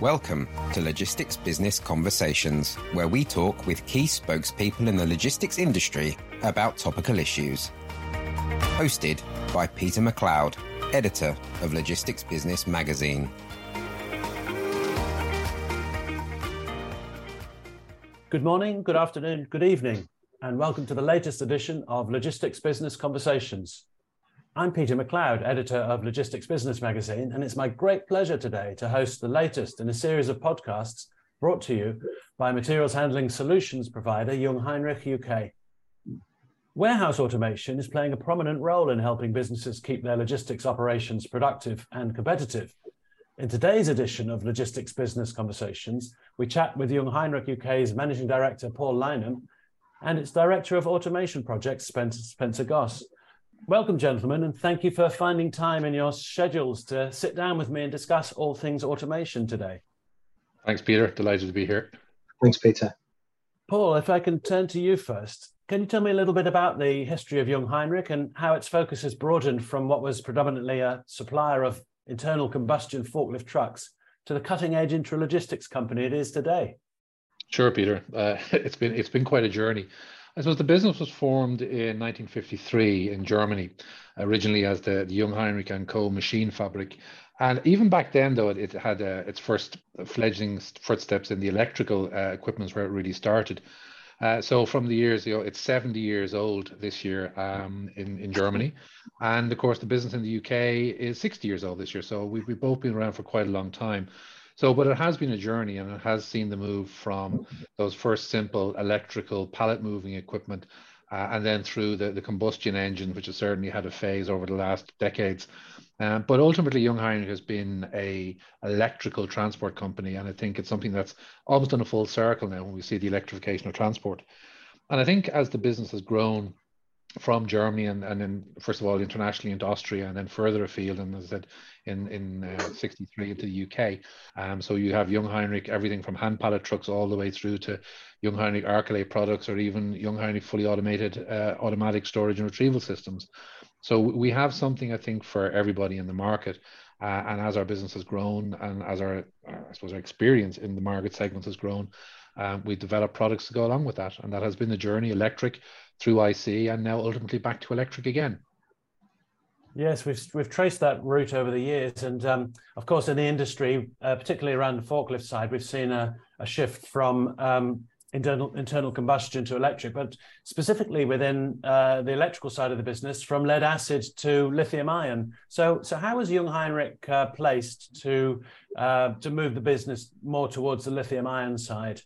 Welcome to Logistics Business Conversations, where we talk with key spokespeople in the logistics industry about topical issues. Hosted by Peter MacLeod, editor of Logistics Business Magazine. Good morning, good afternoon, good evening, and welcome to the latest edition of Logistics Business Conversations. I'm Peter MacLeod, editor of Logistics Business Magazine, and it's my great pleasure today to host the latest in a series of podcasts brought to you by materials handling solutions provider Jungheinrich UK. Warehouse automation is playing a prominent role in helping businesses keep their logistics operations productive and competitive. In today's edition of Logistics Business Conversations, we chat with Jungheinrich UK's Managing Director Paul Lynam and its Director of Automation Projects Spencer, Spencer Goss Welcome, gentlemen, and thank you for finding time in your schedules to sit down with me and discuss all things automation today. Thanks, Peter. Delighted to be here. Thanks, Peter. Paul, if I can turn to you first, can you tell me a little bit about the history of Jungheinrich and how its focus has broadened from what was predominantly a supplier of internal combustion forklift trucks to the cutting edge intralogistics company it is today? Sure, Peter. Uh, it's been it's been quite a journey. I suppose the business was formed in 1953 in Germany, originally as the, the Jungheinrich and Co. Maschinenfabrik. And even back then, though, it, it had uh, its first fledgling footsteps in the electrical uh, equipment where it really started. Uh, so from the years, you know, it's 70 years old this year um, in, in Germany. And of course, the business in the UK is 60 years old this year. So we've, we've both been around for quite a long time. So, but it has been a journey and it has seen the move from those first simple electrical pallet moving equipment uh, and then through the, the combustion engine, which has certainly had a phase over the last decades. Um, but ultimately, Jungheinrich has been a electrical transport company, and I think it's something that's almost done a full circle now when we see the electrification of transport. And I think as the business has grown, from Germany and, and then first of all internationally into Austria and then further afield and as I said in in uh, 63 into the UK um, so you have Jungheinrich everything from hand pallet trucks all the way through to Jungheinrich Arcolate products or even Jungheinrich fully automated uh, automatic storage and retrieval systems. So we have something I think for everybody in the market uh, and as our business has grown and as our I suppose our experience in the market segments has grown um, we develop products to go along with that. And that has been the journey electric through IC and now ultimately back to electric again. Yes, we've we've traced that route over the years, and um, of course, in the industry, uh, particularly around the forklift side, we've seen a, a shift from um, internal internal combustion to electric, but specifically within uh, the electrical side of the business, from lead acid to lithium ion. So, so how is Jungheinrich uh, placed to uh, to move the business more towards the lithium ion side?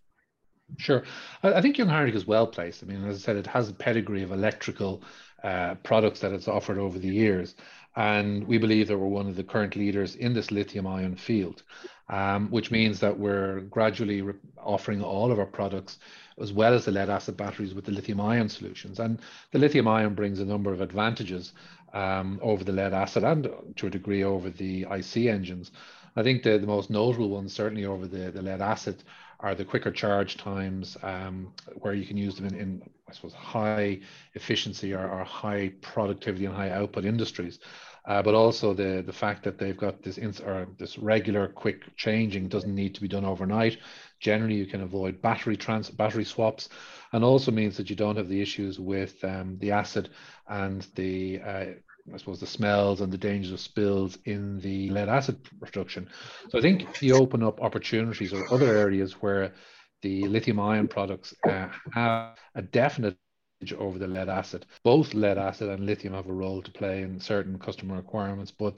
Sure. I, think Jungheinrich is well placed. I mean, as I said, it has a pedigree of electrical uh, products that it's offered over the years. And we believe that we're one of the current leaders in this lithium ion field, um, which means that we're gradually re- offering all of our products as well as the lead acid batteries with the lithium ion solutions. And the lithium ion brings a number of advantages um, over the lead acid and to a degree over the IC engines. I think the, the most notable ones, certainly over the, the lead acid, are the quicker charge times um, where you can use them in, in I suppose, high efficiency or, or, high productivity and high output industries. Uh, but also the the fact that they've got this ins- or this regular quick changing doesn't need to be done overnight. Generally, you can avoid battery trans battery swaps, and also means that you don't have the issues with um, the acid and the uh, I suppose the smells and the dangers of spills in the lead acid production. So I think you open up opportunities or other areas where the lithium ion products uh, have a definite over the lead acid. Both lead acid and lithium have a role to play in certain customer requirements, but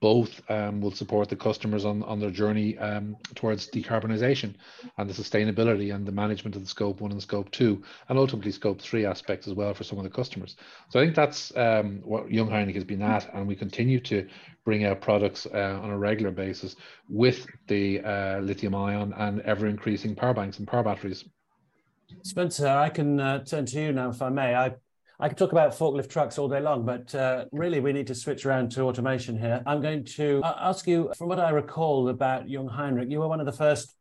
both um, will support the customers on, on their journey um, towards decarbonisation and the sustainability and the management of the scope one and scope two, and ultimately scope three aspects as well for some of the customers. So I think that's um, what Jungheinrich has been at, and we continue to bring out products uh, on a regular basis with the uh, lithium ion and ever increasing power banks and power batteries. Spencer, I can uh, turn to you now, if I may. I, I could talk about forklift trucks all day long, but uh, really we need to switch around to automation here. I'm going to uh, ask you, from what I recall about Jungheinrich, you were one of the first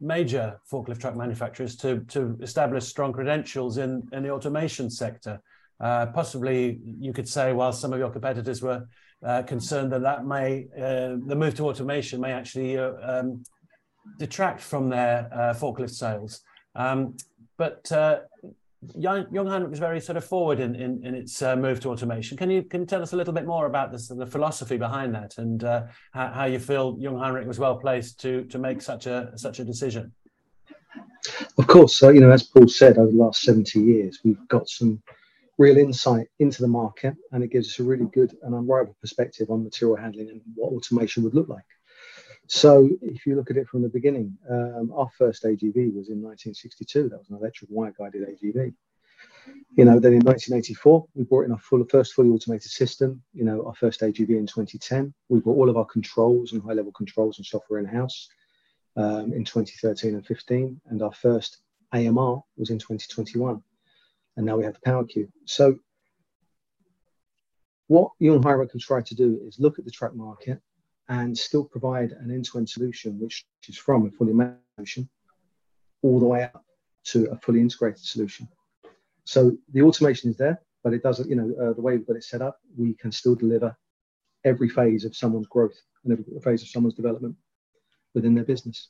major forklift truck manufacturers to, to establish strong credentials in, in the automation sector. Uh, possibly, you could say, while some of your competitors were uh, concerned that that may, uh, the move to automation may actually um, detract from their forklift sales. Um, but uh, Young, was very sort of forward in, in, in its uh, move to automation. Can you can you tell us a little bit more about this, the philosophy behind that and uh, how, how, you feel Jungheinrich was well placed to to make such a such a decision? Of course, uh, you know, as Paul said, over the last 70 years, we've got some real insight into the market and it gives us a really good and unrivaled perspective on material handling and what automation would look like. So if you look at it from the beginning, um, our first AGV was in 1962. That was an electric wire guided AGV. You know, then in 1984, we brought in our full, first fully automated system. You know, our first AGV in 2010. We brought all of our controls and high level controls and software in house um, in 2013 and 15. And our first AMR was in 2021. And now we have the PowerCube. So what Young Jungheinrich can try to do is look at the track market and still provide an end-to-end solution, which is from a fully managed solution all the way up to a fully integrated solution. So the automation is there, but it doesn't, you know, uh, the way we've got it set up, we can still deliver every phase of someone's growth and every phase of someone's development within their business.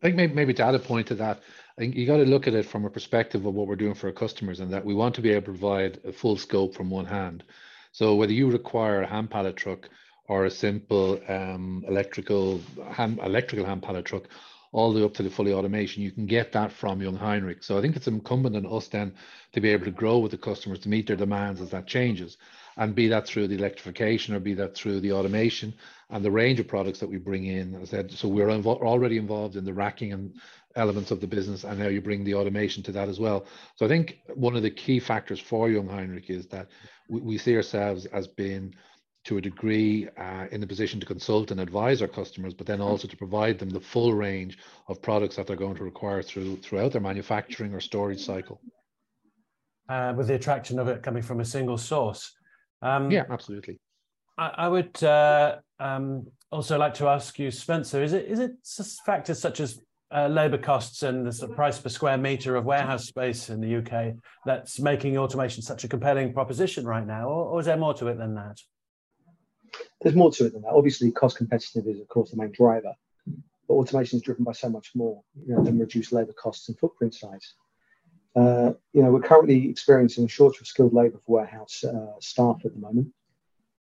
I think maybe, maybe to add a point to that, I think you got to look at it from a perspective of what we're doing for our customers and that we want to be able to provide a full scope from one hand. So whether you require a hand pallet truck or a simple um, electrical hand, electrical hand pallet truck all the way up to the fully automation, you can get that from Jungheinrich. So I think it's incumbent on us then to be able to grow with the customers to meet their demands as that changes, and be that through the electrification or be that through the automation and the range of products that we bring in. As I said, so we're invo- already involved in the racking and elements of the business, and now you bring the automation to that as well. So I think one of the key factors for Jungheinrich is that we, we see ourselves as being to a degree uh, in a position to consult and advise our customers, but then also to provide them the full range of products that they're going to require through throughout their manufacturing or storage cycle. Uh, with the attraction of it coming from a single source. Um, yeah, absolutely. I, I would uh, um, also like to ask you, Spencer, is it is it factors such as uh, labour costs and the sort of price per square metre of warehouse space in the UK that's making automation such a compelling proposition right now, or, or is there more to it than that? There's more to it than that. Obviously, cost competitive is, of course, the main driver, but automation is driven by so much more you know, than reduced labour costs and footprint size. Uh, you know, we're currently experiencing a shortage of skilled labour for warehouse uh, staff at the moment,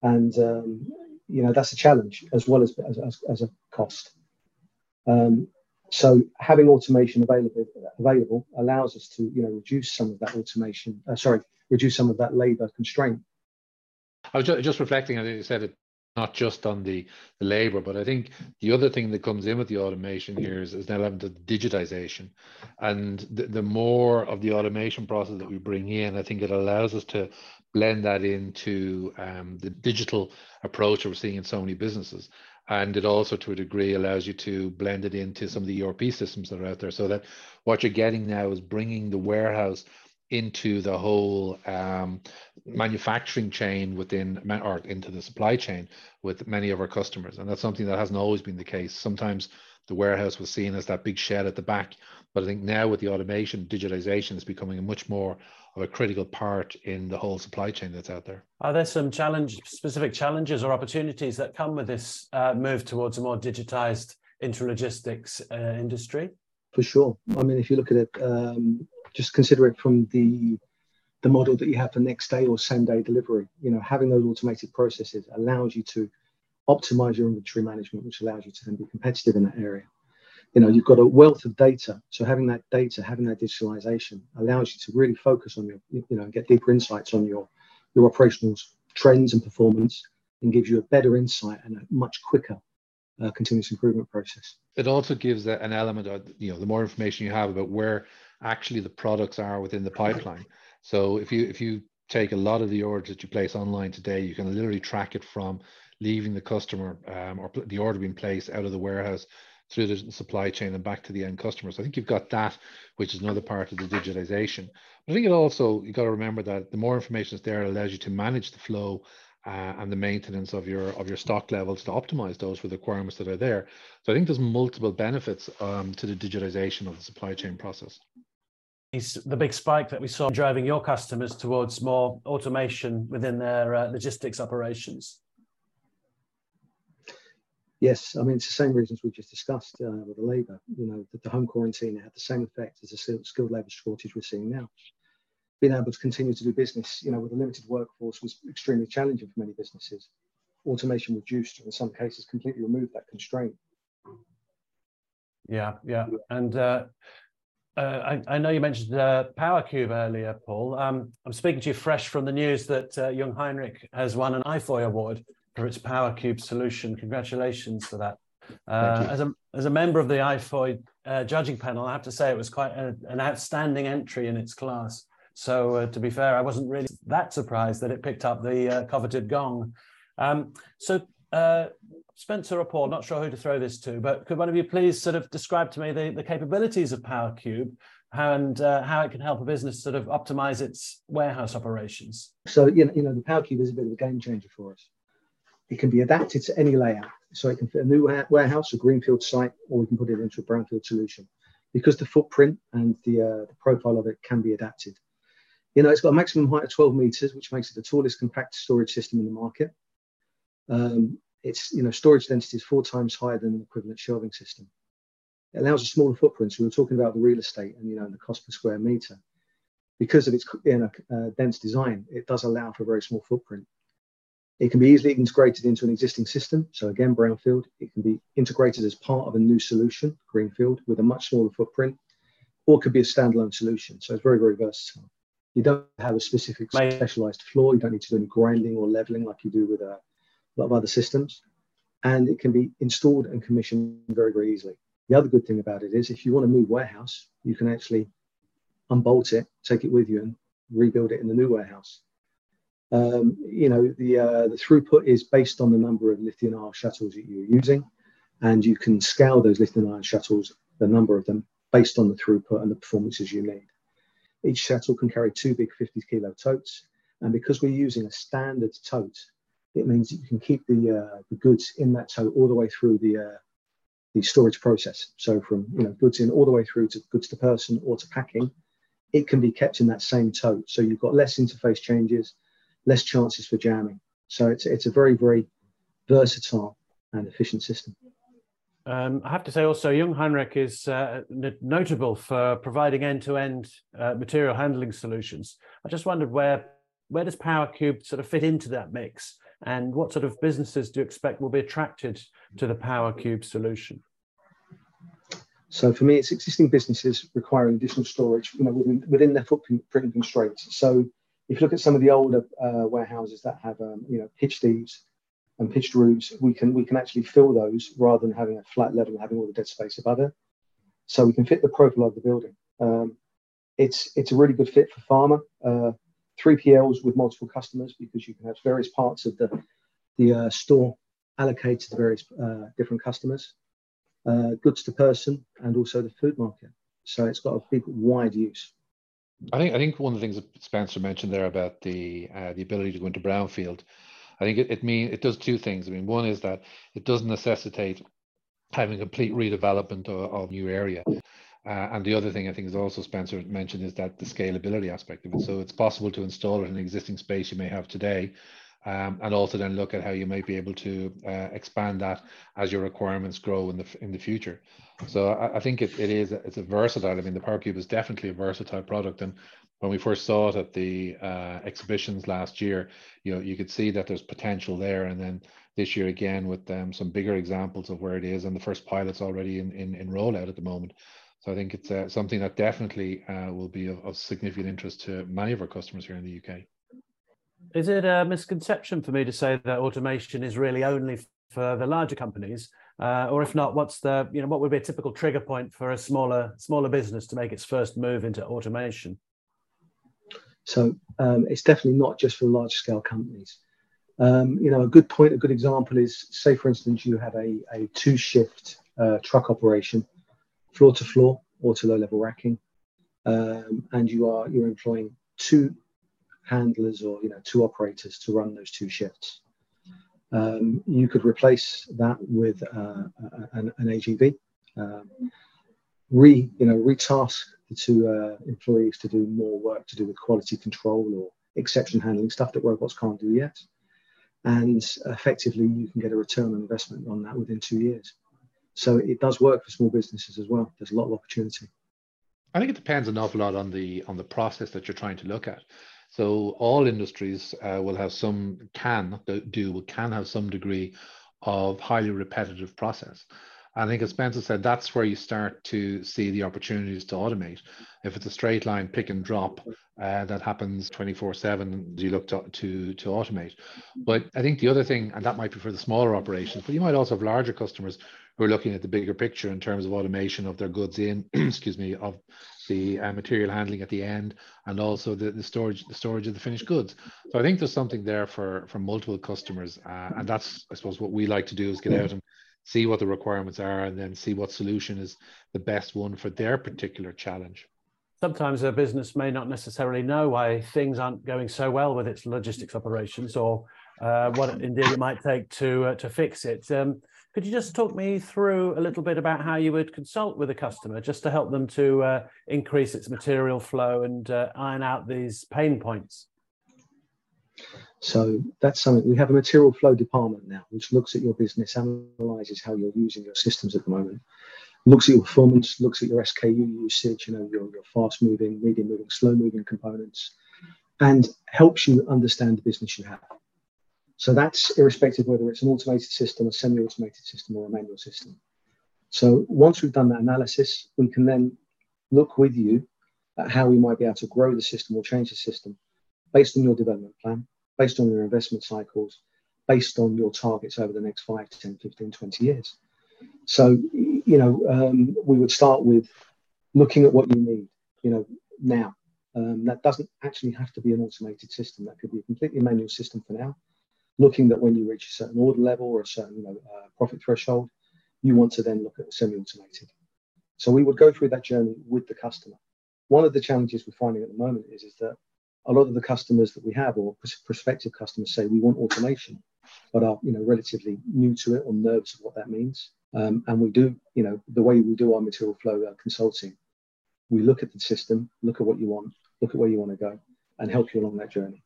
and um, you know that's a challenge as well as as, as a cost. Um, so having automation available available allows us to you know reduce some of that automation. Uh, sorry, reduce some of that labour constraint. I was just reflecting, I think you said it not just on the, the labor, but I think the other thing that comes in with the automation here is, is now element of digitization. And the, the more of the automation process that we bring in, I think it allows us to blend that into um, the digital approach that we're seeing in so many businesses. And it also, to a degree, allows you to blend it into some of the ERP systems that are out there so that what you're getting now is bringing the warehouse into the whole um, manufacturing chain within or into the supply chain with many of our customers. And that's something that hasn't always been the case. Sometimes the warehouse was seen as that big shed at the back but i think now with the automation digitization is becoming a much more of a critical part in the whole supply chain that's out there. Are there some challenge specific challenges or opportunities that come with this uh, move towards a more digitized intralogistics uh, industry? For sure. I mean if you look at it um, just consider it from the the model that you have for next day or same day delivery. You know, having those automated processes allows you to optimize your inventory management, which allows you to then be competitive in that area. You know, you've got a wealth of data. So having that data, having that digitalization allows you to really focus on your, you know, get deeper insights on your your operational trends and performance and gives you a better insight and a much quicker uh, continuous improvement process. It also gives an element of, you know, the more information you have about where actually the products are within the pipeline. So if you if you take a lot of the orders that you place online today, you can literally track it from leaving the customer um, or the order being placed out of the warehouse through the supply chain and back to the end customer. So I think you've got that, which is another part of the digitization. But I think it also you got to remember that the more information is there, it allows you to manage the flow uh, and the maintenance of your of your stock levels to optimize those the requirements that are there. So I think there's multiple benefits um, to the digitization of the supply chain process the big spike that we saw driving your customers towards more automation within their uh, logistics operations? Yes, I mean it's the same reasons we just discussed uh, with the labour. You know, that the home quarantine had the same effect as the skilled labour shortage we're seeing now. Being able to continue to do business, you know, with a limited workforce was extremely challenging for many businesses. Automation reduced, in some cases, completely removed that constraint. Yeah, yeah, and uh, uh, I, I, know you mentioned uh, PowerCube earlier, Paul. Um, I'm speaking to you fresh from the news that uh, Jungheinrich has won an IFOY award for its PowerCube solution. Congratulations for that. Uh, as a as a member of the IFOY uh, judging panel, I have to say it was quite a, an outstanding entry in its class. So uh, to be fair, I wasn't really that surprised that it picked up the coveted gong. Um, so Spencer or Paul, not sure who to throw this to, but could one of you please sort of describe to me the, the capabilities of PowerCube how, and uh, how it can help a business sort of optimize its warehouse operations? So, you know, you know, the PowerCube is a bit of a game changer for us. It can be adapted to any layout. So it can fit a new warehouse, a greenfield site, or we can put it into a brownfield solution because the footprint and the, uh, the profile of it can be adapted. You know, it's got a maximum height of 12 meters, which makes it the tallest compact storage system in the market. Um, its you know storage density is four times higher than an equivalent shelving system. It allows a smaller footprint. So we were talking about the real estate and you know the cost per square meter. Because of its you know, uh, dense design, it does allow for a very small footprint. It can be easily integrated into an existing system. So again, brownfield. It can be integrated as part of a new solution, greenfield, with a much smaller footprint, or it could be a standalone solution. So it's very, very versatile. You don't have a specific specialized floor. You don't need to do any grinding or leveling like you do with a lot of other systems, and it can be installed and commissioned very, very easily. The other good thing about it is if you want to move warehouse, you can actually unbolt it, take it with you, and rebuild it in the new warehouse. Um, you know, the, uh, the throughput is based on the number of lithium ion shuttles that you're using, and you can scale those lithium ion shuttles, the number of them, based on the throughput and the performances you need. Each shuttle can carry two big 50 kilo totes, and because we're using a standard tote it means that you can keep the, uh, the goods in that tote all the way through the, uh, the storage process. So from you know goods in all the way through to goods to person or to packing, it can be kept in that same tote. So you've got less interface changes, less chances for jamming. So it's, it's a very, very versatile and efficient system. Um, I have to say also, Jungheinrich is uh, notable for providing end-to-end uh, material handling solutions. I just wondered where where does PowerCube sort of fit into that mix? And what sort of businesses do you expect will be attracted to the PowerCube solution? So for me, it's existing businesses requiring additional storage, you know, within, within their footprint constraints. So if you look at some of the older uh, warehouses that have, um, you know, pitched eaves and pitched roofs, we can we can actually fill those rather than having a flat level and having all the dead space above it. So we can fit the profile of the building. Um, it's it's a really good fit for pharma. Uh, 3PLs with multiple customers because you can have various parts of the, the uh, store allocated to various uh, different customers, uh, goods to person, and also the food market. So it's got a big, wide use. I think I think one of the things that Spencer mentioned there about the uh, the ability to go into brownfield, I think it, it mean it does two things. I mean, one is that it doesn't necessitate having complete redevelopment of, of new area. Uh, and the other thing I think is also Spencer mentioned is that the scalability aspect of it. So it's possible to install it in an existing space you may have today, um, and also then look at how you might be able to uh, expand that as your requirements grow in the in the future. So I, I think it, it is it's a versatile. I mean, the PowerCube is definitely a versatile product, and when we first saw it at the uh, exhibitions last year, you know, you could see that there's potential there, and then this year again with um, some bigger examples of where it is, and the first pilots already in in, in rollout at the moment. So I think it's uh, something that definitely uh, will be of, of, significant interest to many of our customers here in the UK. Is it a misconception for me to say that automation is really only for the larger companies, uh, or if not, what's the you know what would be a typical trigger point for a smaller smaller business to make its first move into automation? So um, it's definitely not just for large scale companies. Um, you know, a good point, a good example is, say, for instance, you have a, a two shift uh, truck operation floor to floor or to low level racking. Um, and you are you're employing two handlers or you know two operators to run those two shifts. Um, you could replace that with uh, an, an, AGV, um, re you know retask the two uh, employees to do more work to do with quality control or exception handling stuff that robots can't do yet. and effectively you can get a return on investment on that within two years. So it does work for small businesses as well. There's a lot of opportunity. I think it depends an awful lot on the on the process that you're trying to look at. So all industries uh, will have some can do can have some degree of highly repetitive process. I think as Spencer said, that's where you start to see the opportunities to automate. If it's a straight line pick and drop uh, that happens 24 7, you look to, to, to automate. But I think the other thing, and that might be for the smaller operations, but you might also have larger customers who are looking at the bigger picture in terms of automation of their goods in, excuse me, of the uh, material handling at the end, and also the, the storage the storage of the finished goods. So I think there's something there for for multiple customers, uh, and that's I suppose what we like to do is get out and see what the requirements are, and then see what solution is the best one for their particular challenge. Sometimes a business may not necessarily know why things aren't going so well with its logistics operations, or uh, what indeed it might take to uh, to fix it. Um, could you just talk me through a little bit about how you would consult with a customer just to help them to uh, increase its material flow and uh, iron out these pain points? So that's something we have a material flow department now, which looks at your business, analyzes how you're using your systems at the moment, looks at your performance, looks at your SKU usage, you know, your, your fast moving, medium moving, slow moving components, and helps you understand the business you have. So that's irrespective whether it's an automated system, a semi-automated system, or a manual system. So once we've done that analysis, we can then look with you at how we might be able to grow the system or change the system based on your development plan, based on your investment cycles, based on your targets over the next 5 10, 15, 20 years. So, you know, um, we would start with looking at what you need, you know, now. Um, that doesn't actually have to be an automated system. That could be a completely manual system for now looking that when you reach a certain order level or a certain you know, uh, profit threshold, you want to then look at semi-automated. So we would go through that journey with the customer. One of the challenges we're finding at the moment is, is that a lot of the customers that we have or prospective customers say we want automation, but are you know relatively new to it or nervous of what that means. Um, and we do, you know, the way we do our material flow uh, consulting, we look at the system, look at what you want, look at where you want to go, and help you along that journey.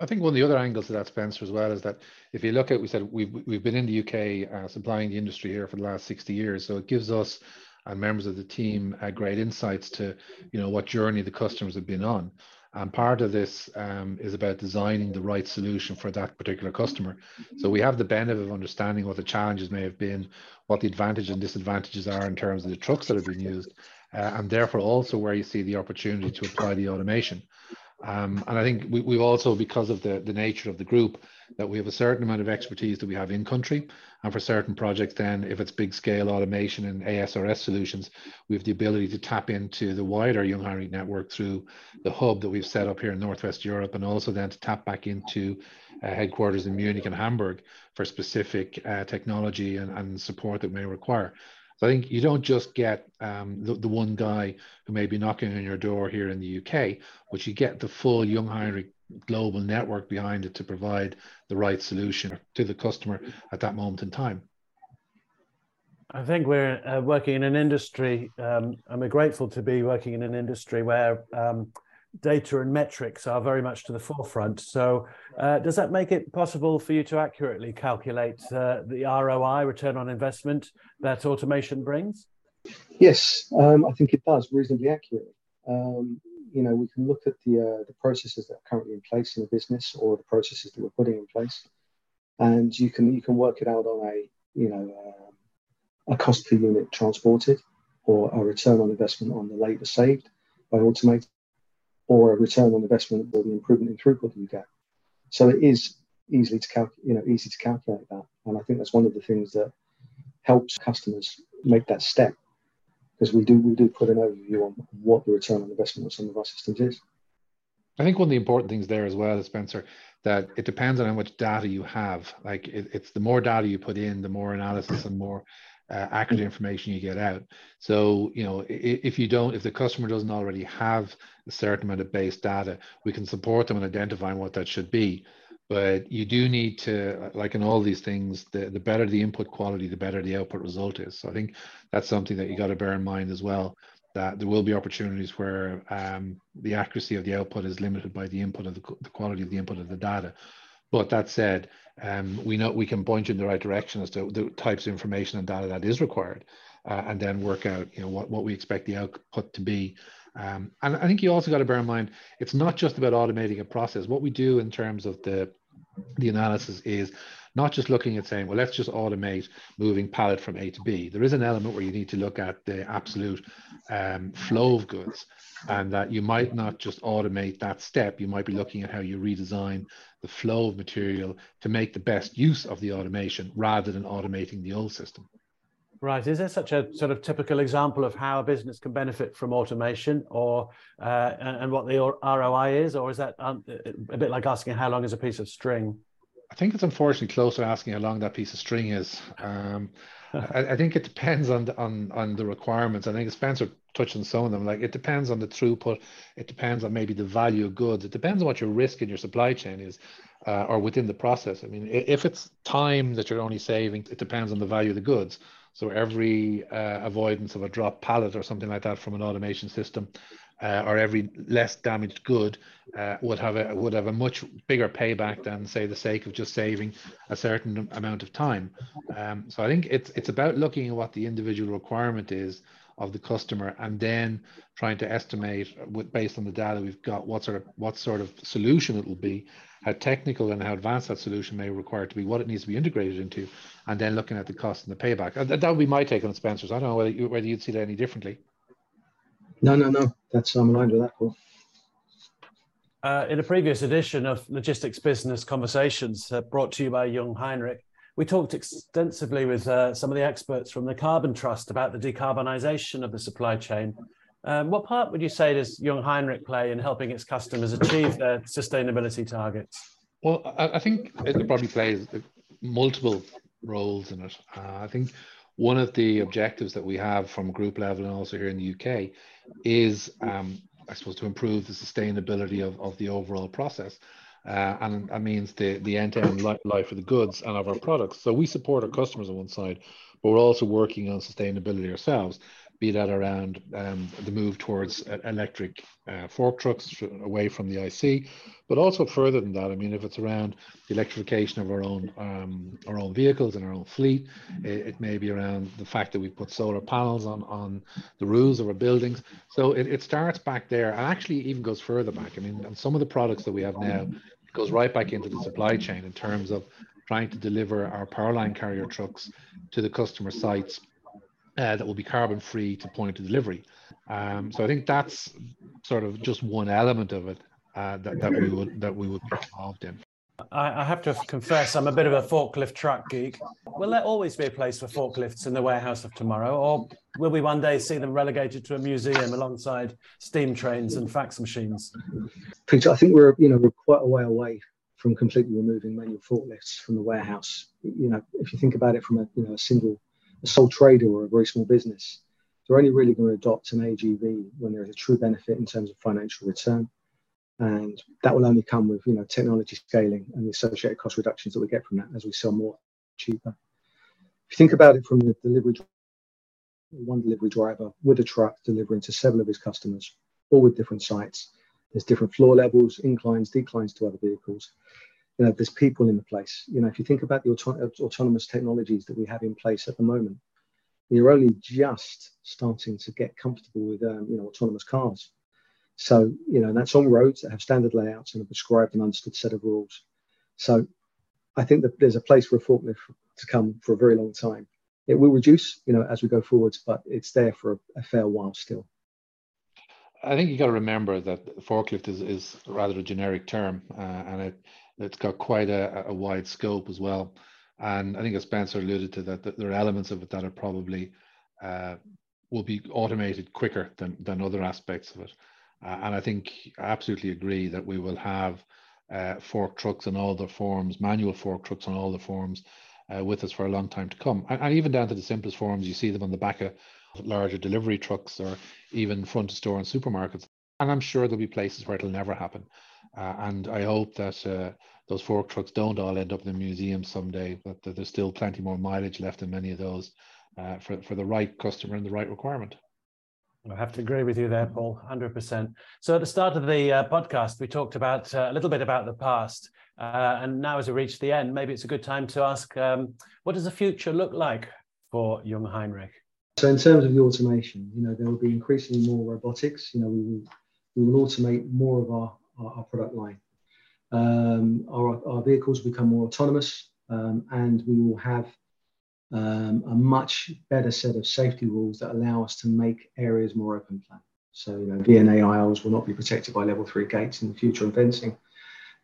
I think one of the other angles of that, Spencer, as well, is that if you look at, we said we've we've been in the UK uh, supplying the industry here for the last sixty years, so it gives us and members of the team uh, great insights to you know what journey the customers have been on. And part of this um, is about designing the right solution for that particular customer. So we have the benefit of understanding what the challenges may have been, what the advantages and disadvantages are in terms of the trucks that have been used, uh, and therefore also where you see the opportunity to apply the automation. Um, and I think we, we've also, because of the, the nature of the group, that we have a certain amount of expertise that we have in country. And for certain projects, then, if it's big scale automation and ASRS solutions, we have the ability to tap into the wider Jungheinrich network through the hub that we've set up here in Northwest Europe, and also then to tap back into uh, headquarters in Munich and Hamburg for specific uh, technology and, and support that may require. So I think you don't just get um, the, the one guy who may be knocking on your door here in the UK, but you get the full Jungheinrich global network behind it to provide the right solution to the customer at that moment in time. I think we're uh, working in an industry, um, and we're grateful to be working in an industry where um, data and metrics are very much to the forefront. So, uh, does that make it possible for you to accurately calculate uh, the ROI, return on investment, that automation brings? Yes, um, I think it does reasonably accurately. Um, you know, we can look at the uh, the processes that are currently in place in the business or the processes that we're putting in place, and you can you can work it out on a you know uh, a cost per unit transported or a return on investment on the labour saved by automating or a return on investment or the improvement in throughput that you get. So it is easily to cal- you know easy to calculate that, and I think that's one of the things that helps customers make that step because we do we do put an overview on what the return on investment of some of our systems is. I think one of the important things there as well, Spencer, that it depends on how much data you have. Like it, it's the more data you put in, the more analysis and more uh, accurate information you get out. So, you know, if, if, you don't, if the customer doesn't already have a certain amount of base data, we can support them in identifying what that should be. But you do need to, like in all these things, the, the better the input quality, the better the output result is. So I think that's something that you got to bear in mind as well. That there will be opportunities where um, the accuracy of the output is limited by the input of the, the quality of the input of the data. But that said, um, we know we can point you in the right direction as to the types of information and data that is required, uh, and then work out you know what, what we expect the output to be. Um, and I think you also got to bear in mind it's not just about automating a process. What we do in terms of the the analysis is not just looking at saying, well, let's just automate moving pallet from A to B. There is an element where you need to look at the absolute um, flow of goods and that you might not just automate that step. You might be looking at how you redesign the flow of material to make the best use of the automation rather than automating the old system. Right. Is there such a sort of typical example of how a business can benefit from automation or uh, and what the ROI is? Or is that um, a bit like asking how long is a piece of string? I think it's unfortunately close to asking how long that piece of string is. Um, I, I, think it depends on the, on on the requirements. I think Spencer touched on some of them. Like it depends on the throughput. It depends on maybe the value of goods. It depends on what your risk in your supply chain is, uh, or within the process. I mean, if it's time that you're only saving, it depends on the value of the goods. So every uh, avoidance of a drop pallet or something like that from an automation system uh, or every less damaged good uh, would have a would have a much bigger payback than say the sake of just saving a certain amount of time. Um, so I think it's it's about looking at what the individual requirement is of the customer and then trying to estimate with, based on the data we've got what sort of what sort of solution it will be how technical and how advanced that solution may require to be what it needs to be integrated into and then looking at the cost and the payback that, that would be my take on spencer's i don't know whether, you, whether you'd see that any differently no, no, no. That's I'm aligned with that. Paul. Uh, in a previous edition of Logistics Business Conversations, uh, brought to you by Jungheinrich, we talked extensively with uh, some of the experts from the Carbon Trust about the decarbonisation of the supply chain. Um, what part would you say does Jungheinrich play in helping its customers achieve their sustainability targets? Well, I, I think it probably plays multiple roles in it. Uh, I think one of the objectives that we have from group level and also here in the UK is, um, I suppose, to improve the sustainability of, of the overall process. Uh, and that means the, the end-to-end life of the goods and of our products. So we support our customers on one side, but we're also working on sustainability ourselves be that around um, the move towards electric uh, fork trucks away from the IC, but also further than that. I mean, if it's around the electrification of our own um, our own vehicles and our own fleet, it, it, may be around the fact that we put solar panels on on the roofs of our buildings. So it, it starts back there, and actually even goes further back. I mean, some of the products that we have now goes right back into the supply chain in terms of trying to deliver our powerline carrier trucks to the customer sites uh, that will be carbon free to point of delivery. Um, so I think that's sort of just one element of it uh, that, that we would that we would be involved in. I, I have to confess, I'm a bit of a forklift truck geek. Will there always be a place for forklifts in the warehouse of tomorrow, or will we one day see them relegated to a museum alongside steam trains and fax machines? Peter, I think we're you know we're quite a way away from completely removing manual forklifts from the warehouse. You know, if you think about it from a you know a single a sole trader or a very small business, they're only really going to adopt an AGV when there is a true benefit in terms of financial return. And that will only come with you know technology scaling and the associated cost reductions that we get from that as we sell more cheaper. If you think about it from the delivery, one delivery driver with a truck delivering to several of his customers, all with different sites. There's different floor levels, inclines, declines to other vehicles you know, there's people in the place. You know, if you think about the auto- autonomous technologies that we have in place at the moment, you're only just starting to get comfortable with, um, you know, autonomous cars. So, you know, that's on roads that have standard layouts and a prescribed and understood set of rules. So, I think that there's a place for a forklift to come for a very long time. It will reduce, you know, as we go forwards, but it's there for a, a fair while still. I think you got to remember that forklift is, is rather a generic term, uh, and it it's got quite a, a wide scope as well. And I think as Spencer alluded to that, that there are elements of it that are probably uh, will be automated quicker than, than other aspects of it. Uh, and I think I absolutely agree that we will have uh, fork trucks in all the forms, manual fork trucks on all the forms uh, with us for a long time to come. And, and, even down to the simplest forms, you see them on the back of larger delivery trucks or even front of store and supermarkets. And I'm sure there'll be places where it'll never happen. Uh, and I hope that uh, those fork trucks don't all end up in the museum someday, but that there's still plenty more mileage left in many of those uh, for, for the right customer and the right requirement. I have to agree with you there, Paul, 100%. So at the start of the uh, podcast, we talked about uh, a little bit about the past. Uh, and now as we reach the end, maybe it's a good time to ask, um, what does the future look like for Jungheinrich? So in terms of the automation, you know, there will be increasingly more robotics. You know, we will, we will automate more of our, our, our product line. Um, our, our vehicles will become more autonomous um, and we will have um, a much better set of safety rules that allow us to make areas more open plan. So, you know, VNA aisles will not be protected by level three gates in the future and fencing.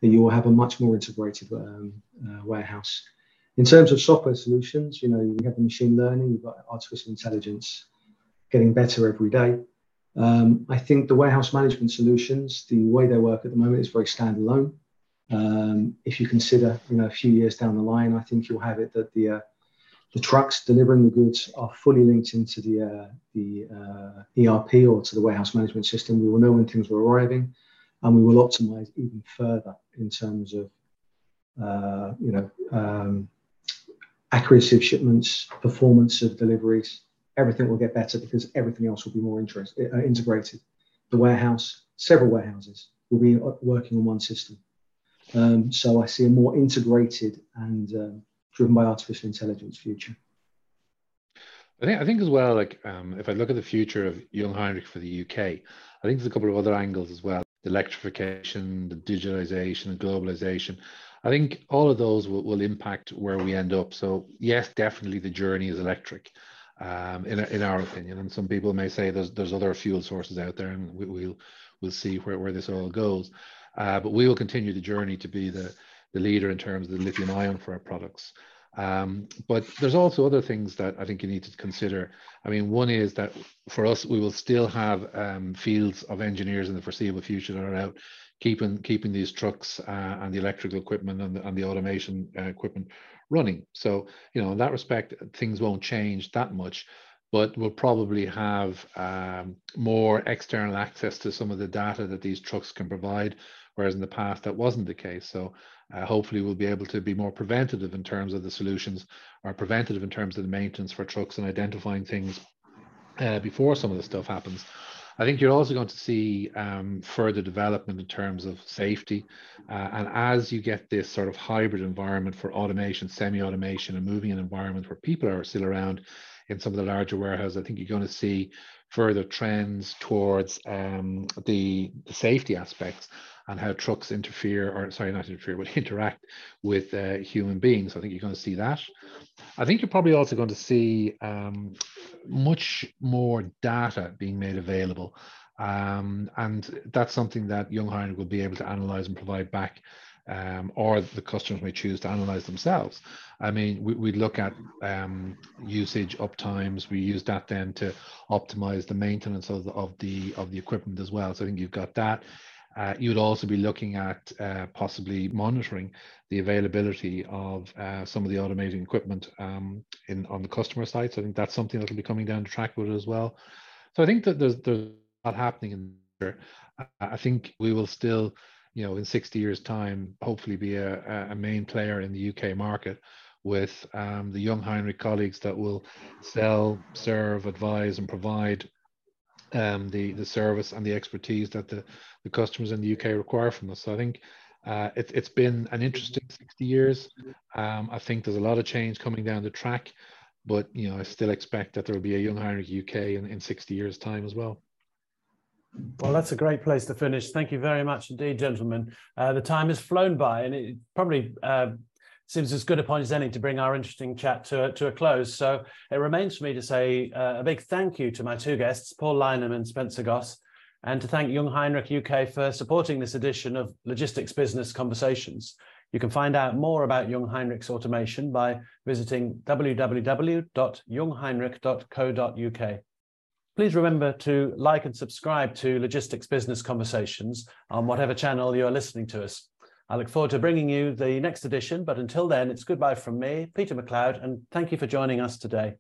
You will have a much more integrated um, uh, warehouse. In terms of software solutions, you know, we have the machine learning, we've got artificial intelligence getting better every day. Um, I think the warehouse management solutions, the way they work at the moment is very standalone. Um, if you consider, you know, a few years down the line, I think you'll have it that the uh, the trucks delivering the goods are fully linked into the uh, the uh, ERP or to the warehouse management system. We will know when things are arriving, and we will optimize even further in terms of uh, you know um, accuracy of shipments, performance of deliveries. Everything will get better because everything else will be more interest, uh, integrated. The warehouse, several warehouses, will be working on one system. Um, so I see a more integrated and um, driven by artificial intelligence future. I think I think as well, like um, if I look at the future of Jungheinrich for the UK, I think there's a couple of other angles as well. The electrification, the digitalization, and globalization. I think all of those will, will impact where we end up. So yes, definitely the journey is electric, um, in, in our opinion. And some people may say there's there's other fuel sources out there, and we, will we'll see where, where this all goes. Uh, but we will continue the journey to be the the leader in terms of the lithium ion for our products. Um, but there's also other things that I think you need to consider. I mean, one is that for us, we will still have um, fields of engineers in the foreseeable future that are out keeping keeping these trucks uh, and the electrical equipment and the, and the automation uh, equipment running. So, you know, in that respect, things won't change that much, but we'll probably have um, more external access to some of the data that these trucks can provide whereas in the past that wasn't the case. So uh, hopefully we'll be able to be more preventative in terms of the solutions or preventative in terms of the maintenance for trucks and identifying things uh, before some of the stuff happens. I think you're also going to see um, further development in terms of safety. Uh, and as you get this sort of hybrid environment for automation, semi automation, and moving an environment where people are still around in some of the larger warehouses, I think you're going to see further trends towards um, the, the safety aspects and how trucks interfere, or sorry, not interfere, but interact with uh, human beings. I think you're going to see that. I think you're probably also going to see um, much more data being made available. Um, and that's something that Jungheinrich will be able to analyze and provide back um, or the customers may choose to analyze themselves. I mean, we, we look at um, usage uptimes. We use that then to optimize the maintenance of the, of the of the equipment as well. So I think you've got that. Uh, you would also be looking at uh, possibly monitoring the availability of uh, some of the automating equipment um, in on the customer side. So I think that's something that will be coming down the track with it as well. So I think that there's there's a lot happening in there. I think we will still, you know, in 60 years' time, hopefully be a, a main player in the UK market with um, the Jungheinrich colleagues that will sell, serve, advise, and provide um, the the service and the expertise that the, the customers in the UK require from us. So I think uh, it, it's been an interesting 60 years. Um, I think there's a lot of change coming down the track, but you know I still expect that there will be a Jungheinrich UK in, in 60 years' time as well. Well, that's a great place to finish. Thank you very much indeed, gentlemen. Uh, the time has flown by, and it probably uh, seems as good a point as any to bring our interesting chat to, to a close. So it remains for me to say uh, a big thank you to my two guests, Paul Lynam and Spencer Goss, and to thank Jungheinrich UK for supporting this edition of Logistics Business Conversations. You can find out more about Jungheinrich's automation by visiting www.jungheinrich.co.uk. Please remember to like and subscribe to Logistics Business Conversations on whatever channel you're listening to us. I look forward to bringing you the next edition, but until then, it's goodbye from me, Peter MacLeod, and thank you for joining us today.